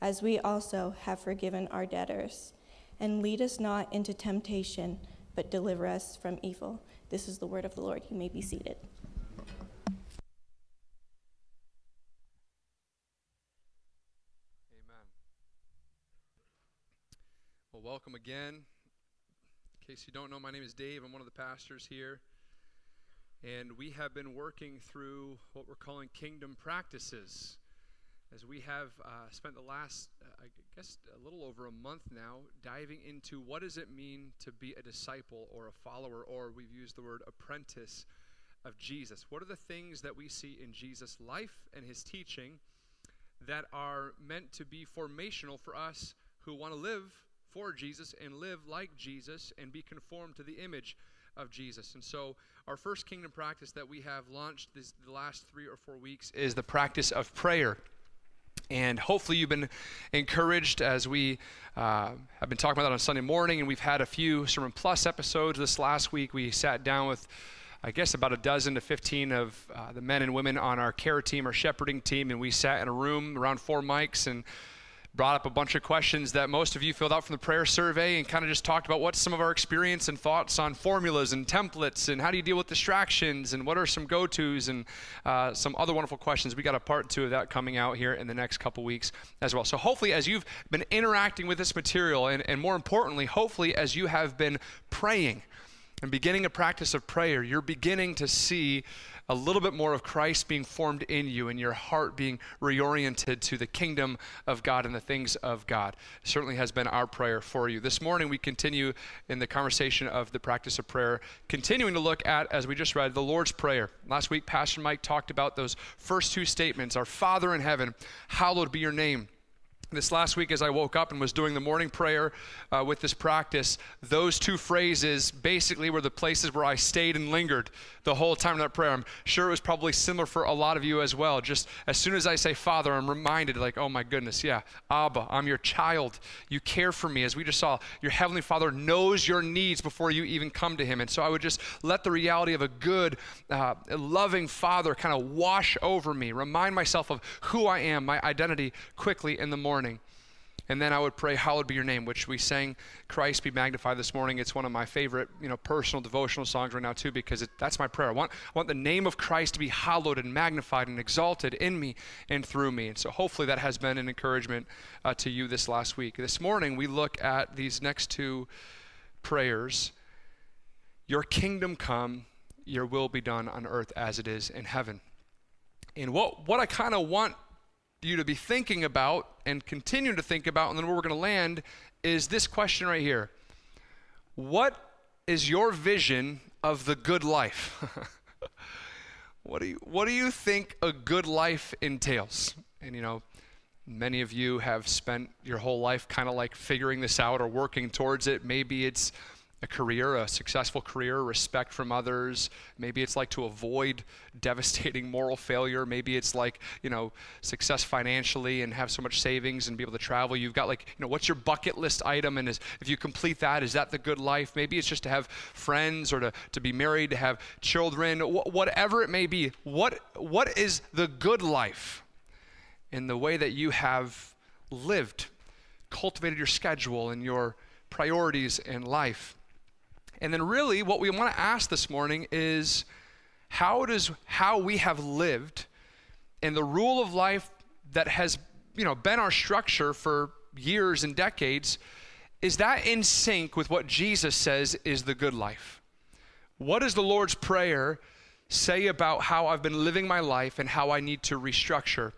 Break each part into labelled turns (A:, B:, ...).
A: as we also have forgiven our debtors. And lead us not into temptation, but deliver us from evil. This is the word of the Lord. You may be seated.
B: Amen. Well, welcome again. In case you don't know, my name is Dave. I'm one of the pastors here. And we have been working through what we're calling kingdom practices. As we have uh, spent the last, uh, I guess, a little over a month now diving into what does it mean to be a disciple or a follower, or we've used the word apprentice of Jesus. What are the things that we see in Jesus' life and his teaching that are meant to be formational for us who want to live for Jesus and live like Jesus and be conformed to the image of Jesus. And so, our first kingdom practice that we have launched this, the last three or four weeks is the practice of prayer. And hopefully, you've been encouraged as we uh, have been talking about that on Sunday morning. And we've had a few Sermon Plus episodes. This last week, we sat down with, I guess, about a dozen to 15 of uh, the men and women on our care team, our shepherding team. And we sat in a room around four mics and brought up a bunch of questions that most of you filled out from the prayer survey and kind of just talked about what's some of our experience and thoughts on formulas and templates and how do you deal with distractions and what are some go-to's and uh, some other wonderful questions. We got a part two of that coming out here in the next couple weeks as well. So hopefully as you've been interacting with this material and, and more importantly hopefully as you have been praying and beginning a practice of prayer you're beginning to see a little bit more of Christ being formed in you and your heart being reoriented to the kingdom of God and the things of God. Certainly has been our prayer for you. This morning we continue in the conversation of the practice of prayer, continuing to look at, as we just read, the Lord's Prayer. Last week, Pastor Mike talked about those first two statements Our Father in heaven, hallowed be your name this last week as i woke up and was doing the morning prayer uh, with this practice those two phrases basically were the places where i stayed and lingered the whole time of that prayer. I'm sure it was probably similar for a lot of you as well. Just as soon as i say father i'm reminded like oh my goodness yeah abba i'm your child. You care for me. As we just saw your heavenly father knows your needs before you even come to him. And so i would just let the reality of a good uh, loving father kind of wash over me remind myself of who i am my identity quickly in the morning. And then I would pray, Hallowed be your name, which we sang Christ be magnified this morning. It's one of my favorite, you know, personal devotional songs right now, too, because it, that's my prayer. I want, I want the name of Christ to be hallowed and magnified and exalted in me and through me. And so hopefully that has been an encouragement uh, to you this last week. This morning we look at these next two prayers Your kingdom come, your will be done on earth as it is in heaven. And what, what I kind of want you to be thinking about and continue to think about, and then where we're going to land is this question right here What is your vision of the good life? what, do you, what do you think a good life entails? And you know, many of you have spent your whole life kind of like figuring this out or working towards it. Maybe it's a career, a successful career, respect from others. Maybe it's like to avoid devastating moral failure. Maybe it's like, you know, success financially and have so much savings and be able to travel. You've got like, you know, what's your bucket list item? And is, if you complete that, is that the good life? Maybe it's just to have friends or to, to be married, to have children, wh- whatever it may be. What, what is the good life in the way that you have lived, cultivated your schedule and your priorities in life? And then, really, what we want to ask this morning is how does how we have lived and the rule of life that has you know, been our structure for years and decades, is that in sync with what Jesus says is the good life? What does the Lord's Prayer say about how I've been living my life and how I need to restructure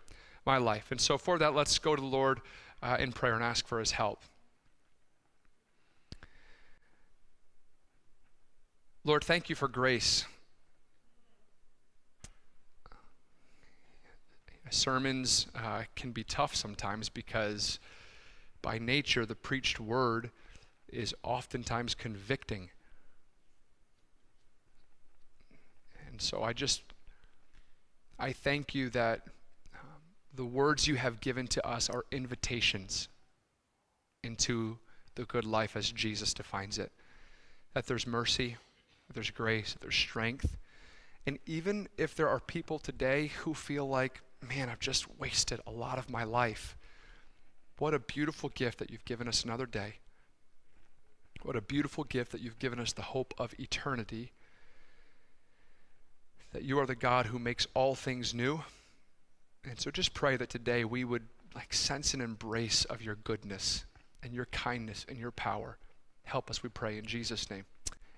B: my life? And so, for that, let's go to the Lord uh, in prayer and ask for his help. Lord, thank you for grace. Sermons uh, can be tough sometimes because, by nature, the preached word is oftentimes convicting. And so I just, I thank you that um, the words you have given to us are invitations into the good life as Jesus defines it. That there's mercy, that there's grace, that there's strength. And even if there are people today who feel like, man, I've just wasted a lot of my life, what a beautiful gift that you've given us another day. What a beautiful gift that you've given us the hope of eternity that you are the God who makes all things new. And so just pray that today we would like sense an embrace of your goodness and your kindness and your power. Help us, we pray, in Jesus' name.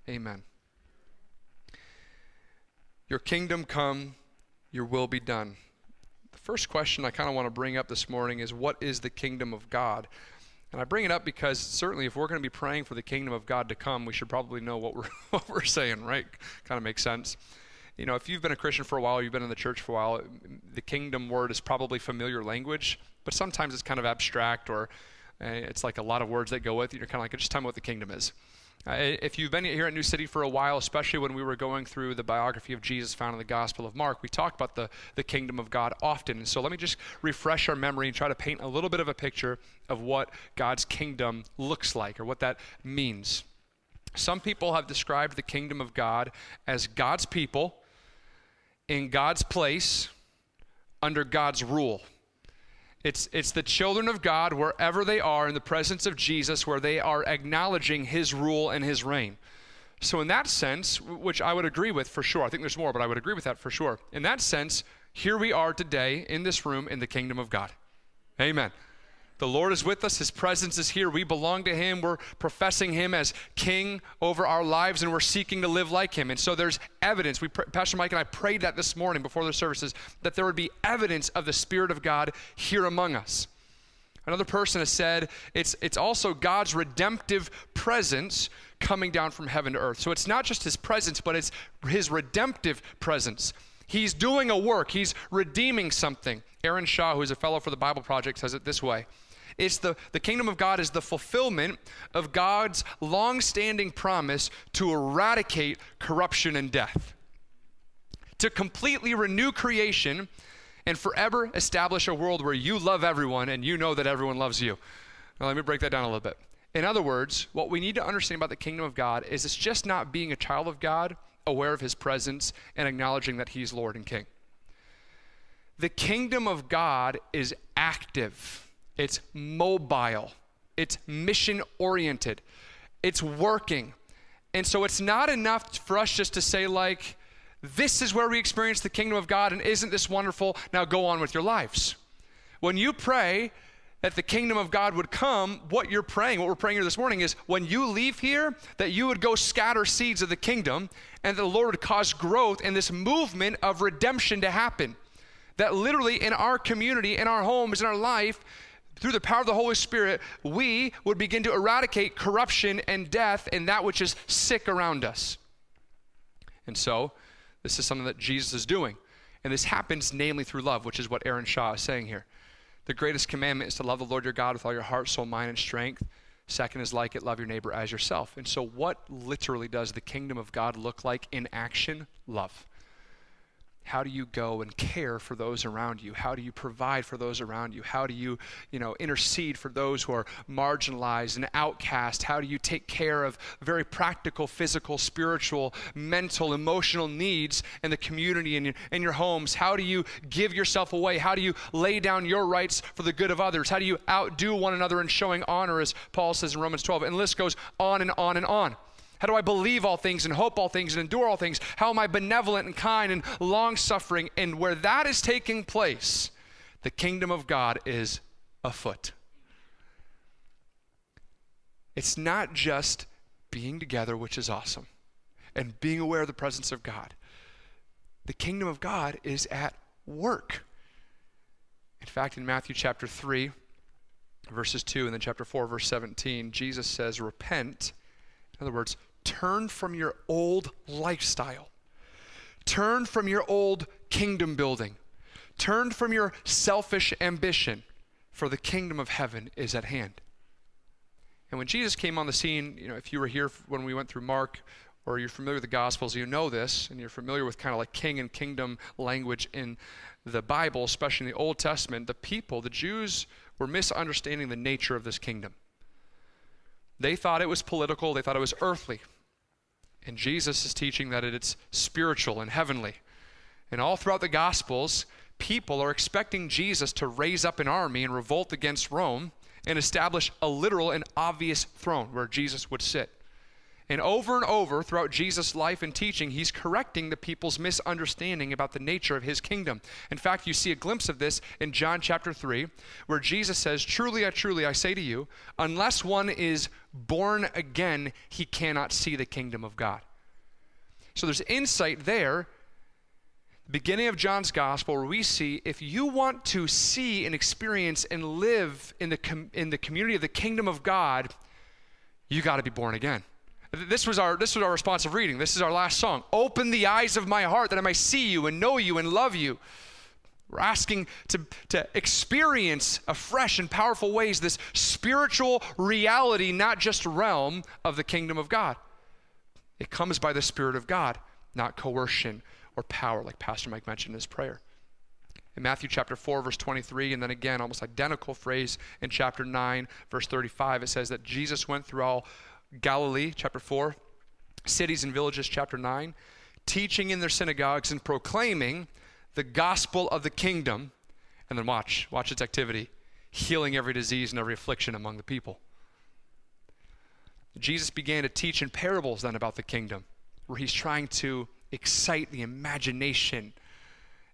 B: Amen. Your kingdom come, your will be done. The first question I kind of want to bring up this morning is what is the kingdom of God? And I bring it up because certainly if we're going to be praying for the kingdom of God to come, we should probably know what we're, what we're saying, right? Kind of makes sense you know, if you've been a Christian for a while, you've been in the church for a while, the kingdom word is probably familiar language, but sometimes it's kind of abstract or uh, it's like a lot of words that go with it. You're kind of like, just tell me what the kingdom is. Uh, if you've been here at New City for a while, especially when we were going through the biography of Jesus found in the Gospel of Mark, we talked about the, the kingdom of God often. And so let me just refresh our memory and try to paint a little bit of a picture of what God's kingdom looks like or what that means. Some people have described the kingdom of God as God's people in God's place under God's rule. It's, it's the children of God wherever they are in the presence of Jesus, where they are acknowledging his rule and his reign. So, in that sense, which I would agree with for sure, I think there's more, but I would agree with that for sure. In that sense, here we are today in this room in the kingdom of God. Amen. The Lord is with us. His presence is here. We belong to Him. We're professing Him as King over our lives, and we're seeking to live like Him. And so there's evidence. We, Pastor Mike and I prayed that this morning before the services that there would be evidence of the Spirit of God here among us. Another person has said it's, it's also God's redemptive presence coming down from heaven to earth. So it's not just His presence, but it's His redemptive presence. He's doing a work, He's redeeming something. Aaron Shaw, who is a fellow for the Bible Project, says it this way it's the, the kingdom of God is the fulfillment of God's long-standing promise to eradicate corruption and death, to completely renew creation and forever establish a world where you love everyone and you know that everyone loves you. Now, let me break that down a little bit. In other words, what we need to understand about the kingdom of God is it's just not being a child of God, aware of his presence, and acknowledging that he's Lord and King. The kingdom of God is active it's mobile, it's mission oriented, it's working. And so it's not enough for us just to say, like, this is where we experience the kingdom of God, and isn't this wonderful? Now go on with your lives. When you pray that the kingdom of God would come, what you're praying, what we're praying here this morning is when you leave here, that you would go scatter seeds of the kingdom, and the Lord would cause growth and this movement of redemption to happen. That literally in our community, in our homes, in our life, through the power of the Holy Spirit, we would begin to eradicate corruption and death and that which is sick around us. And so, this is something that Jesus is doing. And this happens namely through love, which is what Aaron Shaw is saying here. The greatest commandment is to love the Lord your God with all your heart, soul, mind, and strength. Second is like it, love your neighbor as yourself. And so, what literally does the kingdom of God look like in action? Love. How do you go and care for those around you? How do you provide for those around you? How do you, you know, intercede for those who are marginalized and outcast? How do you take care of very practical, physical, spiritual, mental, emotional needs in the community and in, in your homes? How do you give yourself away? How do you lay down your rights for the good of others? How do you outdo one another in showing honor, as Paul says in Romans 12? And the list goes on and on and on. How do I believe all things and hope all things and endure all things? How am I benevolent and kind and long suffering? And where that is taking place, the kingdom of God is afoot. It's not just being together, which is awesome, and being aware of the presence of God. The kingdom of God is at work. In fact, in Matthew chapter 3, verses 2, and then chapter 4, verse 17, Jesus says, Repent. In other words, turn from your old lifestyle, turn from your old kingdom building, turn from your selfish ambition, for the kingdom of heaven is at hand. And when Jesus came on the scene, you know, if you were here when we went through Mark or you're familiar with the Gospels, you know this, and you're familiar with kind of like king and kingdom language in the Bible, especially in the Old Testament, the people, the Jews, were misunderstanding the nature of this kingdom. They thought it was political, they thought it was earthly. And Jesus is teaching that it's spiritual and heavenly. And all throughout the Gospels, people are expecting Jesus to raise up an army and revolt against Rome and establish a literal and obvious throne where Jesus would sit. And over and over throughout Jesus' life and teaching, he's correcting the people's misunderstanding about the nature of his kingdom. In fact, you see a glimpse of this in John chapter 3, where Jesus says, Truly, I truly, I say to you, unless one is born again, he cannot see the kingdom of God. So there's insight there the beginning of John's gospel where we see if you want to see and experience and live in the, com- in the community of the kingdom of God, you got to be born again. This was our this was our responsive reading. This is our last song. Open the eyes of my heart that I may see you and know you and love you. We're asking to, to experience afresh and powerful ways this spiritual reality, not just realm of the kingdom of God. It comes by the Spirit of God, not coercion or power, like Pastor Mike mentioned in his prayer. In Matthew chapter 4, verse 23, and then again, almost identical phrase in chapter 9, verse 35, it says that Jesus went through all Galilee, chapter 4, cities and villages, chapter 9, teaching in their synagogues and proclaiming the gospel of the kingdom. And then watch, watch its activity healing every disease and every affliction among the people. Jesus began to teach in parables then about the kingdom, where he's trying to excite the imagination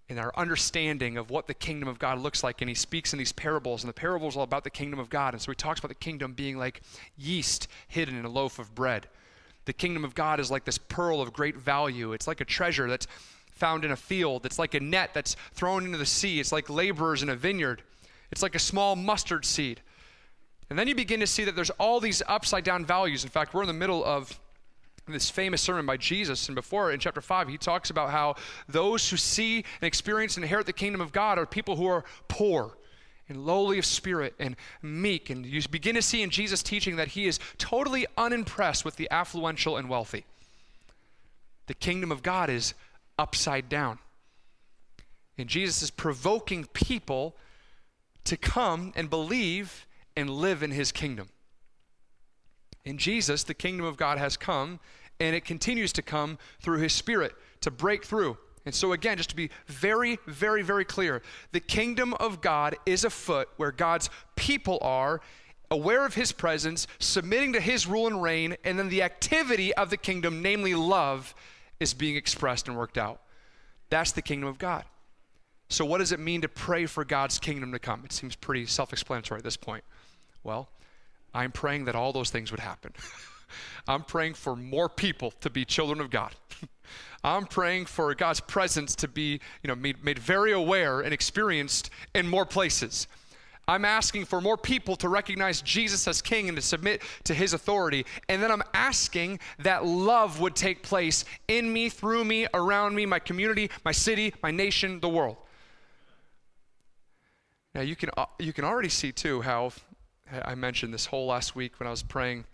B: and our understanding of what the kingdom of God looks like. And he speaks in these parables, and the parables are all about the kingdom of God. And so he talks about the kingdom being like yeast hidden in a loaf of bread. The kingdom of God is like this pearl of great value. It's like a treasure that's found in a field. It's like a net that's thrown into the sea. It's like laborers in a vineyard. It's like a small mustard seed. And then you begin to see that there's all these upside down values. In fact, we're in the middle of this famous sermon by Jesus. And before in chapter 5, he talks about how those who see and experience and inherit the kingdom of God are people who are poor and lowly of spirit and meek. And you begin to see in Jesus' teaching that he is totally unimpressed with the affluential and wealthy. The kingdom of God is upside down. And Jesus is provoking people to come and believe and live in his kingdom. In Jesus, the kingdom of God has come, and it continues to come through his spirit to break through. And so, again, just to be very, very, very clear, the kingdom of God is afoot where God's people are, aware of his presence, submitting to his rule and reign, and then the activity of the kingdom, namely love, is being expressed and worked out. That's the kingdom of God. So, what does it mean to pray for God's kingdom to come? It seems pretty self explanatory at this point. Well, I'm praying that all those things would happen. I'm praying for more people to be children of God. I'm praying for God's presence to be, you know, made, made very aware and experienced in more places. I'm asking for more people to recognize Jesus as king and to submit to his authority. And then I'm asking that love would take place in me, through me, around me, my community, my city, my nation, the world. Now you can uh, you can already see too how I mentioned this whole last week when I was praying,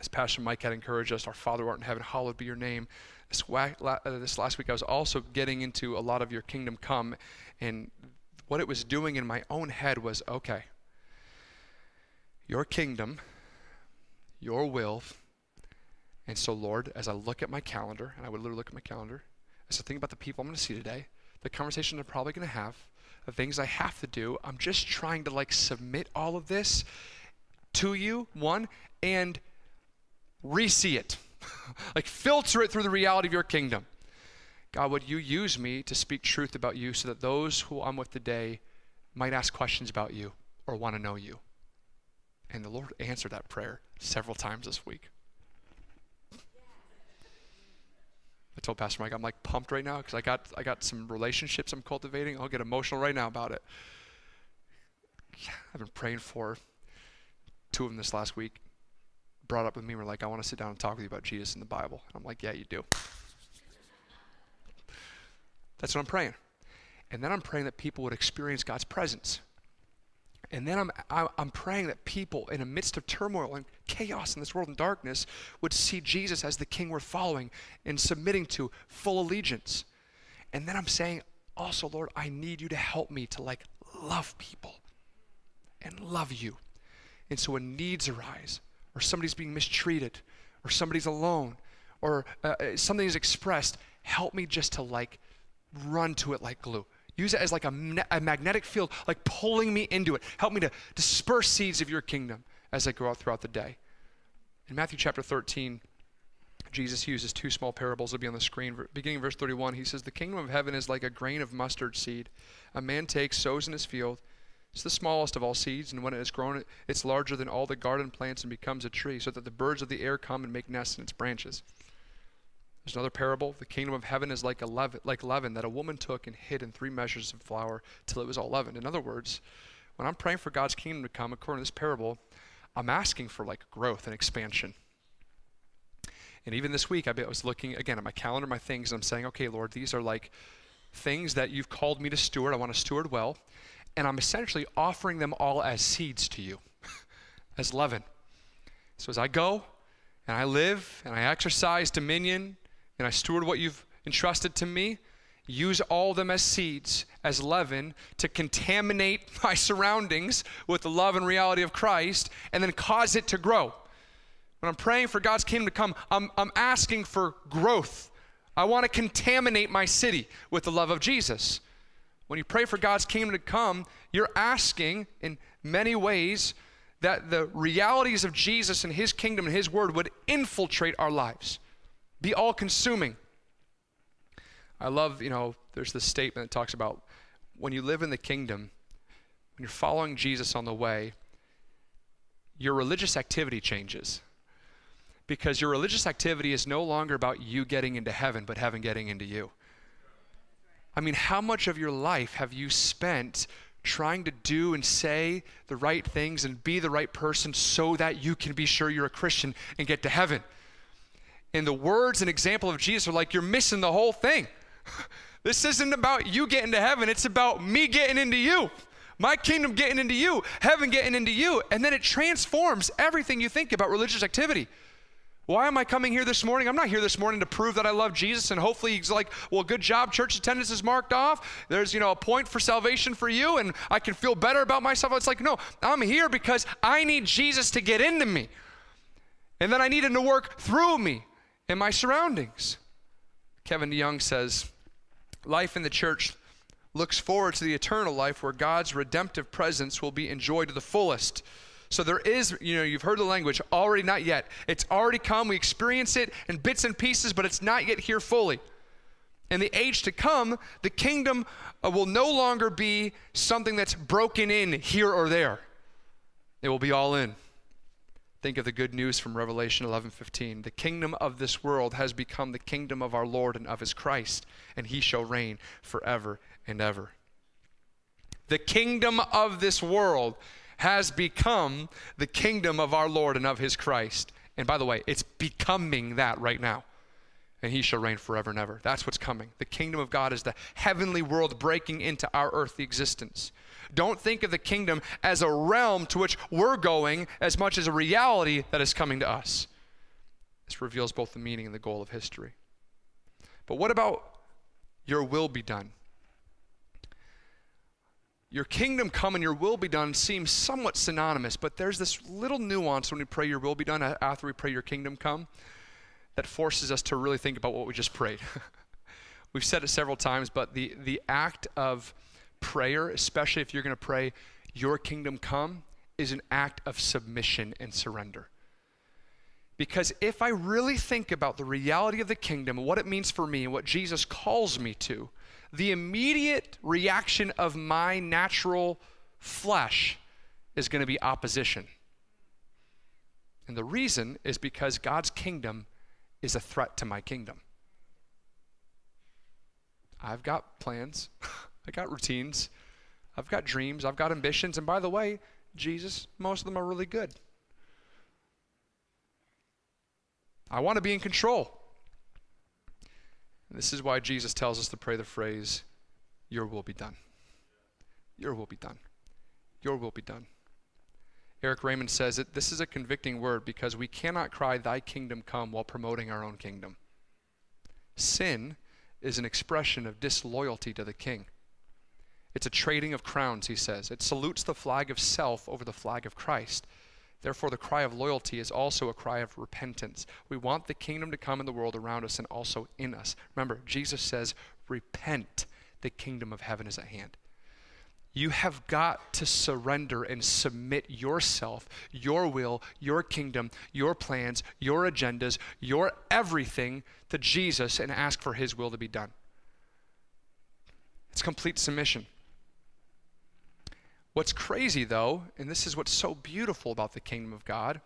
B: as Pastor Mike had encouraged us, Our Father art in heaven, hallowed be your name. This, uh, this last week, I was also getting into a lot of your kingdom come, and what it was doing in my own head was okay, your kingdom, your will. And so, Lord, as I look at my calendar, and I would literally look at my calendar, as I think about the people I'm going to see today, the conversation I'm probably going to have, the things I have to do. I'm just trying to like submit all of this to you, one, and re-see it. like filter it through the reality of your kingdom. God, would you use me to speak truth about you so that those who I'm with today might ask questions about you or want to know you? And the Lord answered that prayer several times this week. I told Pastor Mike, I'm like pumped right now because I got I got some relationships I'm cultivating. I'll get emotional right now about it. I've been praying for two of them this last week. Brought up with me, we're like, I want to sit down and talk with you about Jesus in the Bible. I'm like, yeah, you do. That's what I'm praying. And then I'm praying that people would experience God's presence. And then I'm, I'm praying that people in the midst of turmoil and chaos in this world and darkness would see Jesus as the king worth following and submitting to full allegiance. And then I'm saying, also, Lord, I need you to help me to like love people and love you. And so when needs arise, or somebody's being mistreated, or somebody's alone, or uh, uh something is expressed, help me just to like run to it like glue. Use it as like a, a magnetic field, like pulling me into it. Help me to disperse seeds of your kingdom as I go out throughout the day. In Matthew chapter 13, Jesus uses two small parables. They'll be on the screen. Beginning verse 31, he says, The kingdom of heaven is like a grain of mustard seed. A man takes, sows in his field. It's the smallest of all seeds, and when it has grown, it's larger than all the garden plants and becomes a tree, so that the birds of the air come and make nests in its branches. There's another parable. The kingdom of heaven is like, a leaven, like leaven that a woman took and hid in three measures of flour till it was all leavened. In other words, when I'm praying for God's kingdom to come, according to this parable, I'm asking for like growth and expansion. And even this week, I was looking again at my calendar, my things, and I'm saying, okay, Lord, these are like things that you've called me to steward. I want to steward well. And I'm essentially offering them all as seeds to you, as leaven. So as I go and I live and I exercise dominion and I steward what you've entrusted to me, use all them as seeds, as leaven, to contaminate my surroundings with the love and reality of Christ, and then cause it to grow. When I'm praying for God's kingdom to come, I'm, I'm asking for growth. I want to contaminate my city with the love of Jesus. When you pray for God's kingdom to come, you're asking in many ways that the realities of Jesus and his kingdom and his word would infiltrate our lives be all consuming. I love, you know, there's this statement that talks about when you live in the kingdom, when you're following Jesus on the way, your religious activity changes. Because your religious activity is no longer about you getting into heaven, but heaven getting into you. I mean, how much of your life have you spent trying to do and say the right things and be the right person so that you can be sure you're a Christian and get to heaven? and the words and example of Jesus are like, you're missing the whole thing. This isn't about you getting to heaven, it's about me getting into you. My kingdom getting into you, heaven getting into you. And then it transforms everything you think about religious activity. Why am I coming here this morning? I'm not here this morning to prove that I love Jesus and hopefully he's like, well, good job, church attendance is marked off. There's, you know, a point for salvation for you and I can feel better about myself. It's like, no, I'm here because I need Jesus to get into me. And then I need him to work through me in my surroundings. Kevin DeYoung says, Life in the church looks forward to the eternal life where God's redemptive presence will be enjoyed to the fullest. So there is, you know, you've heard the language, already not yet. It's already come. We experience it in bits and pieces, but it's not yet here fully. In the age to come, the kingdom uh, will no longer be something that's broken in here or there. It will be all in. Think of the good news from Revelation 11:15. The kingdom of this world has become the kingdom of our Lord and of his Christ, and he shall reign forever and ever. The kingdom of this world has become the kingdom of our Lord and of his Christ. And by the way, it's becoming that right now. And he shall reign forever and ever. That's what's coming. The kingdom of God is the heavenly world breaking into our earthly existence. Don't think of the kingdom as a realm to which we're going as much as a reality that is coming to us. This reveals both the meaning and the goal of history. But what about your will be done? Your kingdom come and your will be done seems somewhat synonymous, but there's this little nuance when we pray your will be done after we pray your kingdom come that forces us to really think about what we just prayed. We've said it several times, but the, the act of prayer, especially if you're going to pray, Your kingdom come, is an act of submission and surrender. Because if I really think about the reality of the kingdom, and what it means for me, and what Jesus calls me to, the immediate reaction of my natural flesh is going to be opposition. And the reason is because God's kingdom is a threat to my kingdom. I've got plans, I got routines, I've got dreams, I've got ambitions, and by the way, Jesus, most of them are really good. I want to be in control. This is why Jesus tells us to pray the phrase, Your will be done. Your will be done. Your will be done. Erik Raymond says that this is a convicting word because we cannot cry, Thy kingdom come, while promoting our own kingdom. Sin is an expression of disloyalty to the king. It's a trading of crowns, he says. It salutes the flag of self over the flag of Christ. Therefore, the cry of loyalty is also a cry of repentance. We want the kingdom to come in the world around us and also in us. Remember, Jesus says, Repent, the kingdom of heaven is at hand. You have got to surrender and submit yourself, your will, your kingdom, your plans, your agendas, your everything to Jesus and ask for his will to be done. It's complete submission. What's crazy, though, and this is what's so beautiful about the kingdom of God,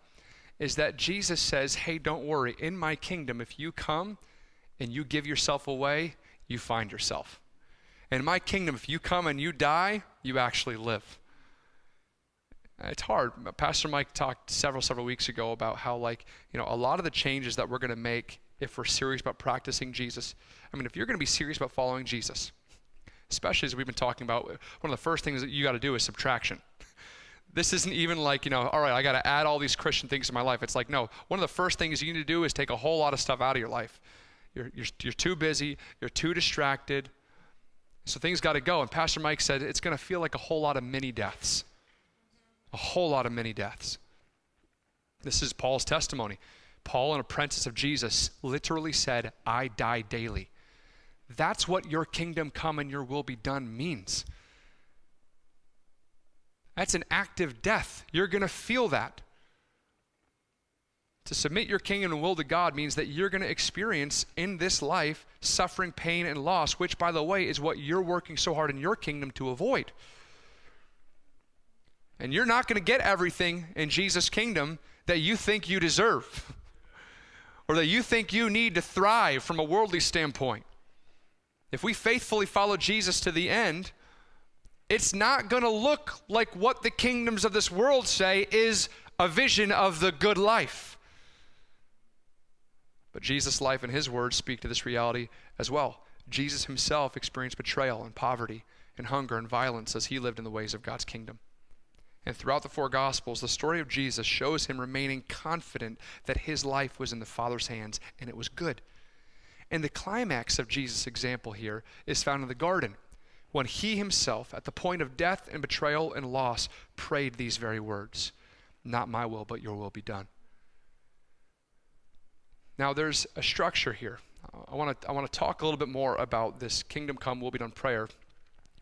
B: is that Jesus says, Hey, don't worry. In my kingdom, if you come and you give yourself away, you find yourself. In my kingdom, if you come and you die, you actually live. It's hard. Pastor Mike talked several, several weeks ago about how, like, you know, a lot of the changes that we're going to make if we're serious about practicing Jesus. I mean, if you're going to be serious about following Jesus, especially as we've been talking about, one of the first things that you got to do is subtraction. This isn't even like, you know, all right, I got to add all these Christian things to my life. It's like, no, one of the first things you need to do is take a whole lot of stuff out of your life. You're, you're, you're too busy, you're too distracted. So things got to go. And Pastor Mike said it's going to feel like a whole lot of mini deaths. A whole lot of mini deaths. This is Paul's testimony. Paul, an apprentice of Jesus, literally said, I die daily. That's what your kingdom come and your will be done means. That's an active death. You're going to feel that. To submit your kingdom and will to God means that you're going to experience in this life suffering, pain, and loss, which, by the way, is what you're working so hard in your kingdom to avoid. And you're not going to get everything in Jesus' kingdom that you think you deserve or that you think you need to thrive from a worldly standpoint. If we faithfully follow Jesus to the end, it's not going to look like what the kingdoms of this world say is a vision of the good life. But Jesus' life and his words speak to this reality as well. Jesus himself experienced betrayal and poverty and hunger and violence as he lived in the ways of God's kingdom. And throughout the four Gospels, the story of Jesus shows him remaining confident that his life was in the Father's hands and it was good. And the climax of Jesus' example here is found in the garden when he himself, at the point of death and betrayal and loss, prayed these very words Not my will, but your will be done. Now, there's a structure here. I want to I want to talk a little bit more about this kingdom come, will be done prayer,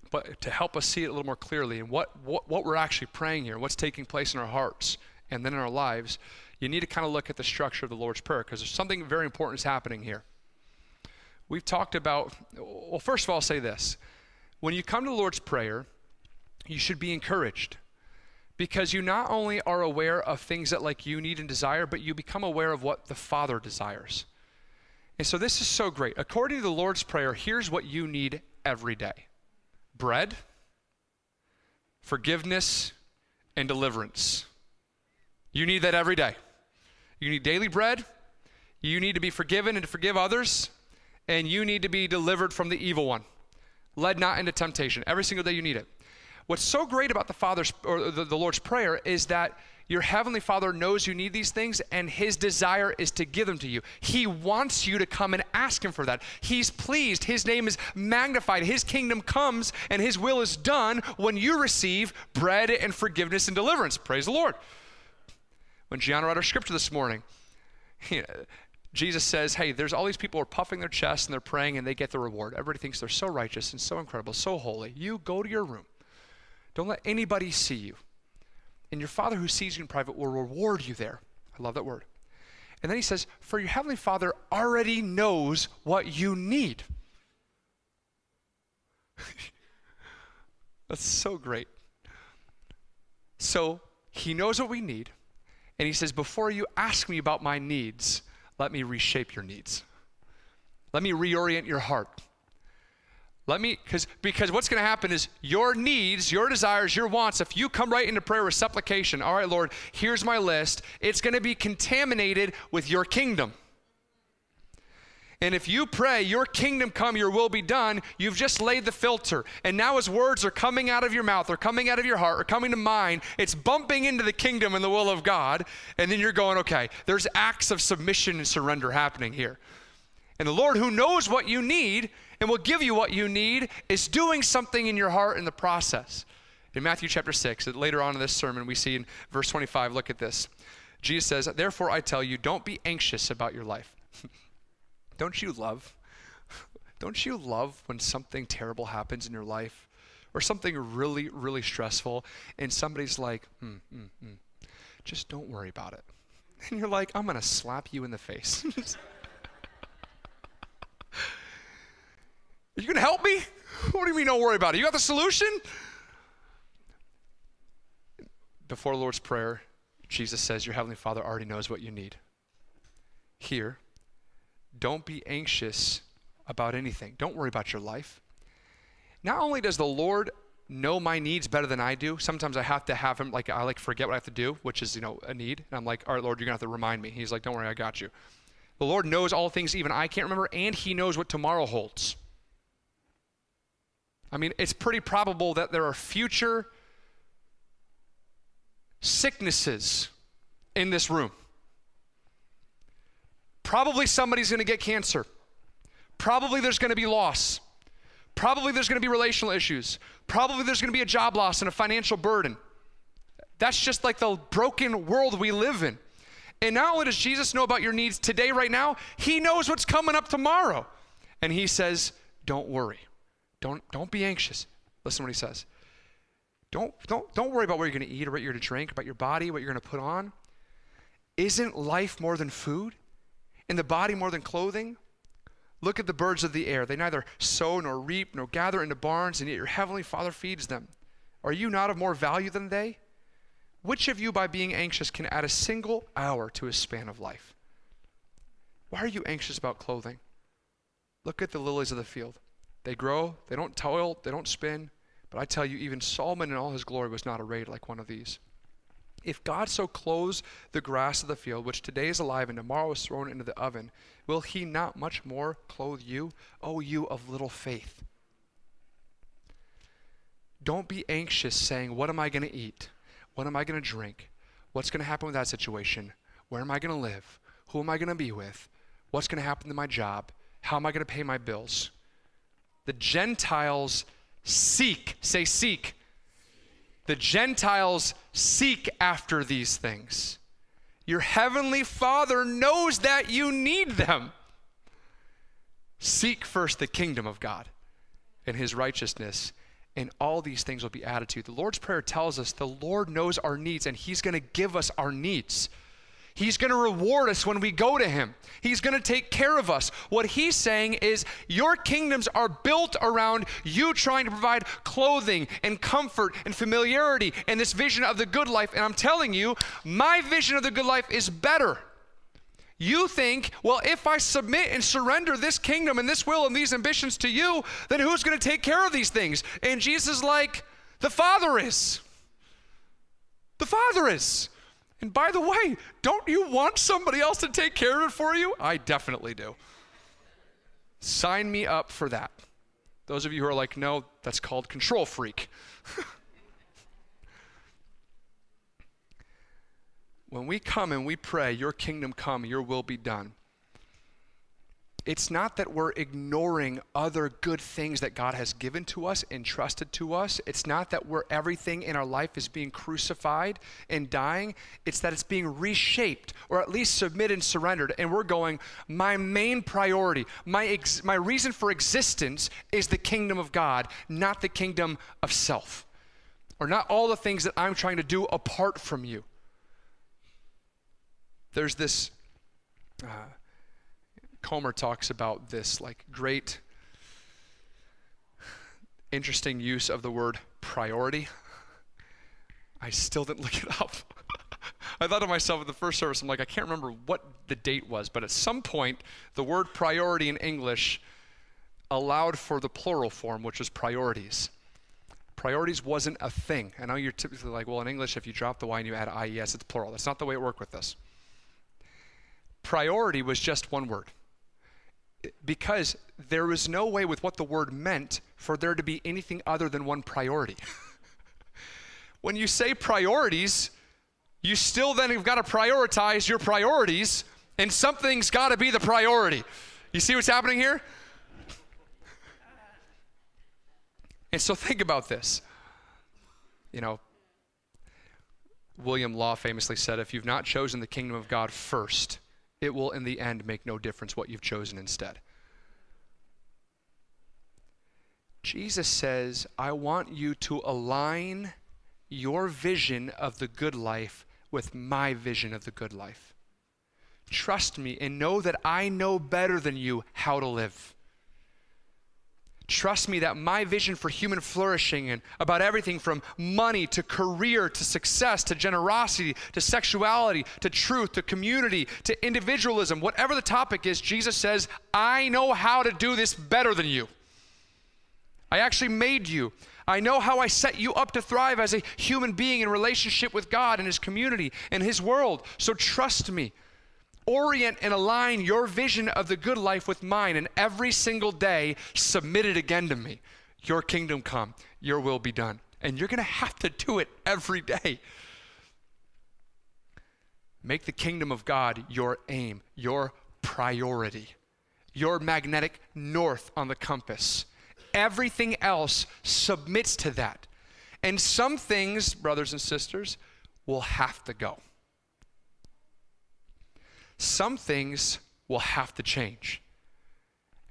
B: but to help us see it a little more clearly and what, what, what we're actually praying here, what's taking place in our hearts and then in our lives, you need to kind of look at the structure of the Lord's Prayer because there's something very important is happening here. We've talked about, well, first of all, I'll say this. When you come to the Lord's Prayer, you should be encouraged because you not only are aware of things that like you need and desire, but you become aware of what the Father desires. And so this is so great. According to the Lord's Prayer, here's what you need every day bread, forgiveness, and deliverance. You need that every day. You need daily bread. You need to be forgiven and to forgive others and you need to be delivered from the evil one. Led not into temptation. Every single day you need it. What's so great about the Father's or the, the Lord's Prayer is that your heavenly Father knows you need these things, and His desire is to give them to you. He wants you to come and ask Him for that. He's pleased. His name is magnified. His kingdom comes, and His will is done when you receive bread and forgiveness and deliverance. Praise the Lord. When Gianna read our scripture this morning, you know, Jesus says, hey, there's all these people who are puffing their chests and they're praying and they get the reward. Everybody thinks they're so righteous and so incredible, so holy. You go to your room. Don't let anybody see you. And your Father who sees you in private will reward you there. I love that word. And then he says, for your Heavenly Father already knows what you need. That's so great. So he knows what we need. And he says, Before you ask me about my needs, let me reshape your needs. Let me reorient your heart. Let me, because because what's going to happen is your needs, your desires, your wants, if you come right into prayer with supplication, all right, Lord, here's my list, it's going to be contaminated with your kingdom. And if you pray, Your kingdom come, Your will be done, you've just laid the filter. And now, as words are coming out of your mouth, or coming out of your heart, or coming to mind, it's bumping into the kingdom and the will of God. And then you're going, okay, there's acts of submission and surrender happening here. And the Lord, who knows what you need and will give you what you need, is doing something in your heart in the process. In Matthew chapter 6, later on in this sermon, we see in verse 25, look at this. Jesus says, Therefore I tell you, don't be anxious about your life. Don't you love? Don't you love when something terrible happens in your life or something really, really stressful and somebody's like, hmm, hmm, hmm, just don't worry about it. And you're like, I'm going to slap you in the face. Are you going to help me? What do you mean, don't worry about it? You got the solution? Before the Lord's Prayer, Jesus says, Your Heavenly Father already knows what you need. Here, don't be anxious about anything. Don't worry about your life. Not only does the Lord know my needs better than I do, sometimes I have to have him, like, I like forget what I have to do, which is, you know, a need. And I'm like, all right, Lord, you're to have to remind me. He's like, don't worry, I got you. The Lord knows all things even I can't remember, and He knows what tomorrow holds. I mean, it's pretty probable that there are future sicknesses in this room. Probably somebody's going to get cancer. Probably there's going to be loss. Probably there's going to be relational issues. Probably there's going to be a job loss and a financial burden. That's just like the broken world we live in. And not only does Jesus know about your needs today, right now, He knows what's coming up tomorrow. And He says, Don't worry. Don't, don't be anxious. Listen what He says. Don't, don't, don't worry about what you're going to eat or what you're going to drink, about your body, what you're going to put on. Isn't life more than food? In the body more than clothing? Look at the birds of the air. They neither sow nor reap nor gather into barns, and yet your heavenly Father feeds them. Are you not of more value than they? Which of you, by being anxious, can add a single hour to his span of life? Why are you anxious about clothing? Look at the lilies of the field. They grow, they don't toil, they don't spin. But I tell you, even Solomon in all his glory was not arrayed like one of these. If God so clothes the grass of the field, which today is alive and tomorrow is thrown into the oven, will he not much more clothe you, O you of little faith? Don't be anxious saying, What am I going to eat? What am I going to drink? What's going to happen with that situation? Where am I going to live? Who am I going to be with? What's going to happen to my job? How am I going to pay my bills? The Gentiles seek, say, seek the Gentiles seek after these things. Your heavenly Father knows that you need them. Seek first the kingdom of God and his righteousness, and all these things will be added to you. The Lord's Prayer tells us the Lord knows our needs, and he's going to give us our needs. He's going to reward us when we go to Him. He's going to take care of us. What He's saying is, Your kingdoms are built around you trying to provide clothing and comfort and familiarity and this vision of the good life. And I'm telling you, my vision of the good life is better. You think, well, if I submit and surrender this kingdom and this will and these ambitions to you, then who's going to take care of these things? And Jesus is like, the Father is. The Father is. And by the way, don't you want somebody else to take care of it for you? I definitely do. Sign me up for that. Those of you who are like, no, that's called control freak. when we come and we pray, Your kingdom come, Your will be done, it's not that we're ignoring other good things that God has given to us, entrusted to us. It's not that we're everything in our life is being crucified and dying. It's that it's being reshaped or at least submitted and surrendered. And we're going, my main priority, my, ex- my reason for existence is the kingdom of God, not the kingdom of self. Or not all the things that I'm trying to do apart from you. There's this. Uh, Comer talks about this like great, interesting use of the word priority. I still didn't look it up. I thought to myself at the first service, I'm like, I can't remember what the date was, but at some point, the word priority in English allowed for the plural form, which is priorities. Priorities wasn't a thing. I know you're typically like, well, in English, if you drop the Y and you add IES, it's plural. That's not the way it worked with this. Priority was just one word. Because there was no way with what the word meant for there to be anything other than one priority. when you say priorities, you still then have got to prioritize your priorities, and something's got to be the priority. You see what's happening here? And so think about this. You know, William Law famously said, if you've not chosen the kingdom of God first, it will in the end make no difference what you've chosen instead. Jesus says, I want you to align your vision of the good life with my vision of the good life. Trust me and know that I know better than you how to live. Trust me that my vision for human flourishing and about everything from money to career to success to generosity to sexuality to truth to community to individualism, whatever the topic is, Jesus says, I know how to do this better than you. I actually made you. I know how I set you up to thrive as a human being in relationship with God and His community and His world. So trust me orient and align your vision of the good life with mine, and every single day submit it again to me. Your kingdom come, your will be done. And you're going to have to do it every day. Make the kingdom of God your aim, your priority, your magnetic north on the compass. Everything else submits to that. And some things, brothers and sisters, will have to go some things will have to change.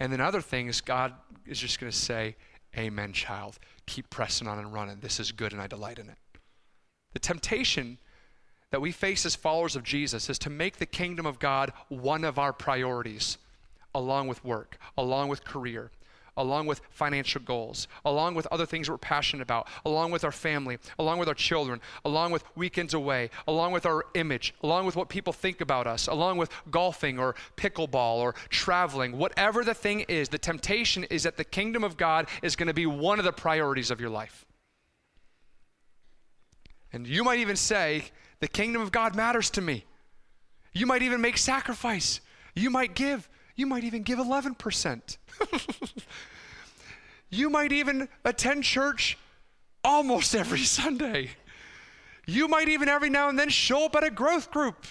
B: And then other things, God is just going to say, Amen, child. Keep pressing on and running. This is good and I delight in it. The temptation that we face as followers of Jesus is to make the kingdom of God one of our priorities, along with work, along with career, along with financial goals, along with other things we're passionate about, along with our family, along with our children, along with weekends away, along with our image, along with what people think about us, along with golfing or pickleball or traveling, whatever the thing is, the temptation is that the kingdom of God is going to be one of the priorities of your life. And you might even say, the kingdom of God matters to me. You might even make sacrifice. You might give. You might even give 11%. you might even attend church almost every Sunday. You might even every now and then show up at a growth group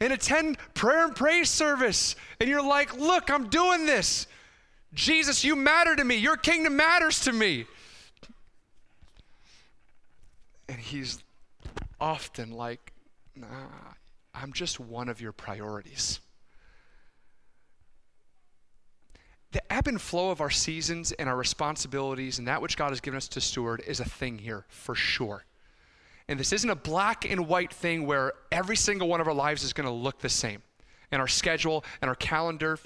B: and attend prayer and praise service. And you're like, look, I'm doing this. Jesus, you matter to me. Your kingdom matters to me. And he's often like, nah, I'm just one of your priorities. The ebb and flow of our seasons and our responsibilities and that which God has given us to steward is a thing here for sure. And this isn't a black and white thing where every single one of our lives is going to look the same. And our schedule and our calendar,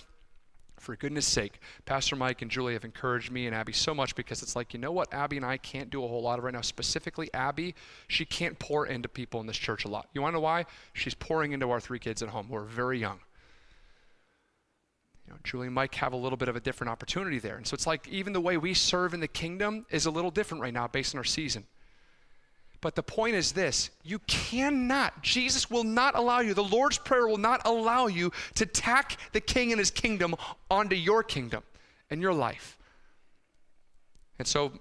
B: for goodness sake, Pastor Mike and Julie have encouraged me and Abby so much because it's like, you know what, Abby and I can't do a whole lot of right now. Specifically, Abby, she can't pour into people in this church a lot. You want to know why? She's pouring into our three kids at home who are very young know, Julie and Mike have a little bit of a different opportunity there. And so it's like even the way we serve in the kingdom is a little different right now based on our season. But the point is this you cannot, Jesus will not allow you, the Lord's Prayer will not allow you to tack the king and his kingdom onto your kingdom and your life. And so,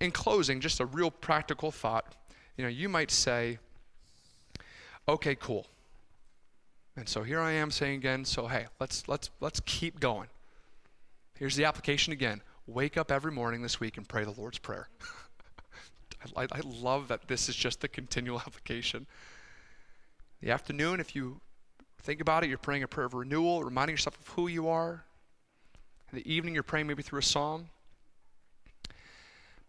B: in closing, just a real practical thought. You know, you might say, okay, cool. And so here I am saying again, so hey, let's let's let's keep going. Here's the application again. Wake up every morning this week and pray the Lord's Prayer. I, I love that this is just the continual application. The afternoon, if you think about it, you're praying a prayer of renewal, reminding yourself of who you are. In the evening, you're praying maybe through a psalm.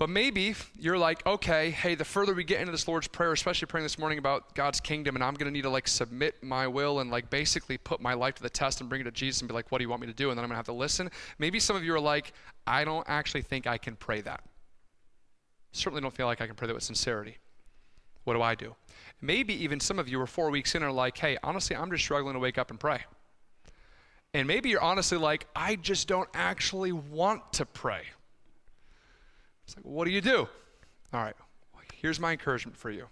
B: But maybe you're like, okay, hey, the further we get into this Lord's Prayer, especially praying this morning about God's kingdom, and I'm going to need to like submit my will and like basically put my life to the test and bring it to Jesus and be like, what do you want me to do? And then I'm going to have to listen. Maybe some of you are like, I don't actually think I can pray that. Certainly don't feel like I can pray that with sincerity. What do I do? Maybe even some of you are four weeks in and are like, hey, honestly, I'm just struggling to wake up and pray. And maybe you're honestly like, I just don't actually want to pray. It's like, what do you do? All right, here's my encouragement for you.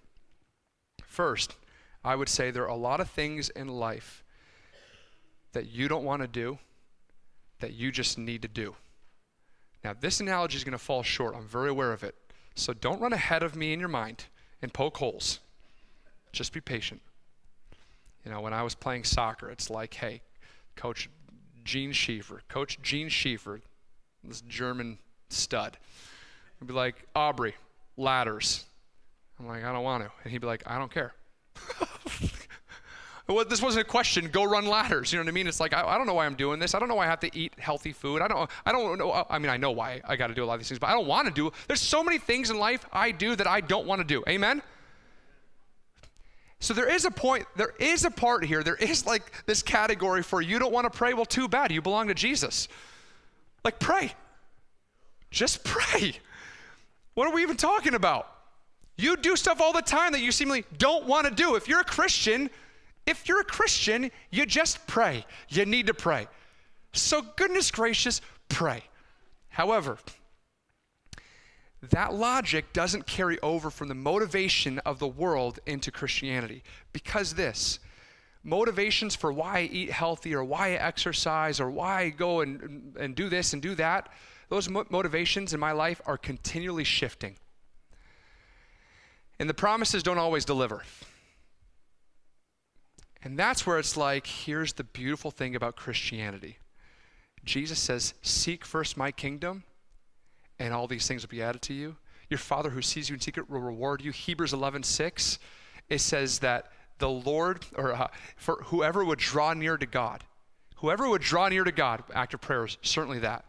B: First, I would say there are a lot of things in life that you don't want to do that you just need to do. Now, this analogy is going to fall short. I'm very aware of it. So don't run ahead of me in your mind and poke holes. Just be patient. You know, when I was playing soccer, it's like, hey, Coach Gene Schiefer, Coach Gene Schiefer, this German stud, would be like, Aubrey, ladders. I'm like, I don't want to. And he'd be like, I don't care. well, this wasn't a question. Go run ladders. You know what I mean? It's like I, I, don't know why I'm doing this. I don't know why I have to eat healthy food. I don't. I don't know. I mean, I know why I got to do a lot of these things, but I don't want to do. There's so many things in life I do that I don't want to do. Amen. So there is a point, there is a part here, there is like this category for you don't want to pray, well, too bad. You belong to Jesus. Like, pray. Just pray. What are we even talking about? You do stuff all the time that you seemingly don't want to do. If you're a Christian, if you're a Christian, you just pray. You need to pray. So, goodness gracious, pray. However, that logic doesn't carry over from the motivation of the world into Christianity. Because this motivations for why I eat healthy or why I exercise or why I go and, and do this and do that, those motivations in my life are continually shifting. And the promises don't always deliver. And that's where it's like, here's the beautiful thing about Christianity Jesus says, Seek first my kingdom, and all these things will be added to you. Your Father who sees you in secret will reward you. Hebrews 11 6, it says that the Lord, or uh, for whoever would draw near to God, whoever would draw near to God, act of prayer is certainly that,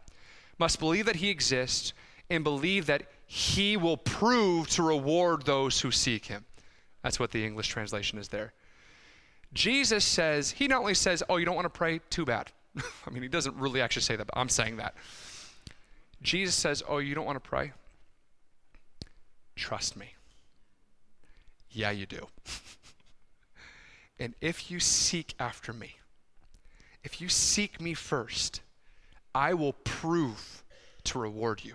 B: must believe that He exists and believe that He will prove to reward those who seek Him. That's what the English translation is there. Jesus says, He not only says, Oh, you don't want to pray? Too bad. I mean, He doesn't really actually say that, but I'm saying that. Jesus says, Oh, you don't want to pray? Trust me. Yeah, you do. and if you seek after me, if you seek me first, I will prove to reward you.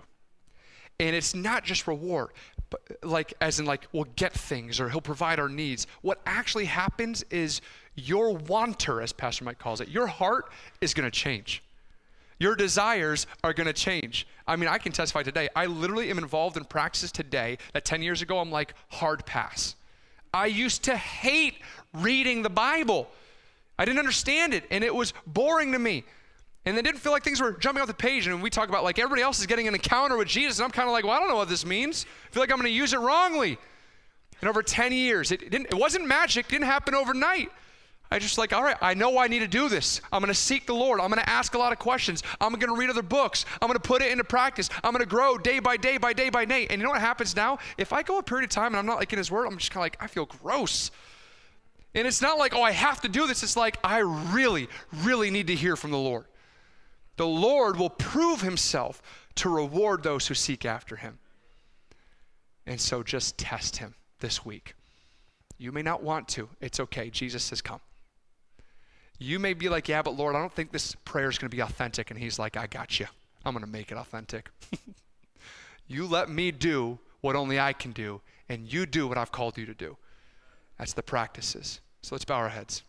B: And it's not just reward, but like as in like we'll get things or he'll provide our needs. What actually happens is your wanter, as Pastor Mike calls it, your heart is going to change. Your desires are going to change. I mean, I can testify today. I literally am involved in practices today that 10 years ago I'm like, hard pass. I used to hate reading the Bible. I didn't understand it, and it was boring to me. And it didn't feel like things were jumping off the page. And we talk about like everybody else is getting an encounter with Jesus, and I'm kind of like, well, I don't know what this means. I feel like I'm going to use it wrongly. And over 10 years, it, didn't, it wasn't magic, didn't happen overnight. I just like, all right, I know I need to do this. I'm going to seek the Lord. I'm going to ask a lot of questions. I'm going to read other books. I'm going to put it into practice. I'm going to grow day by day by day by day. And you know what happens now? If I go a period of time and I'm not like in His Word, I'm just kind of like, I feel gross. And it's not like, oh, I have to do this. It's like, I really, really need to hear from the Lord. The Lord will prove Himself to reward those who seek after Him. And so just test Him this week. You may not want to. It's okay. Jesus has come. You may be like, yeah, but Lord, I don't think this prayer is going to be authentic. And He's like, I got you. I'm going to make it authentic. you let me do what only I can do, and you do what I've called you to do. That's the practices. So let's bow our heads.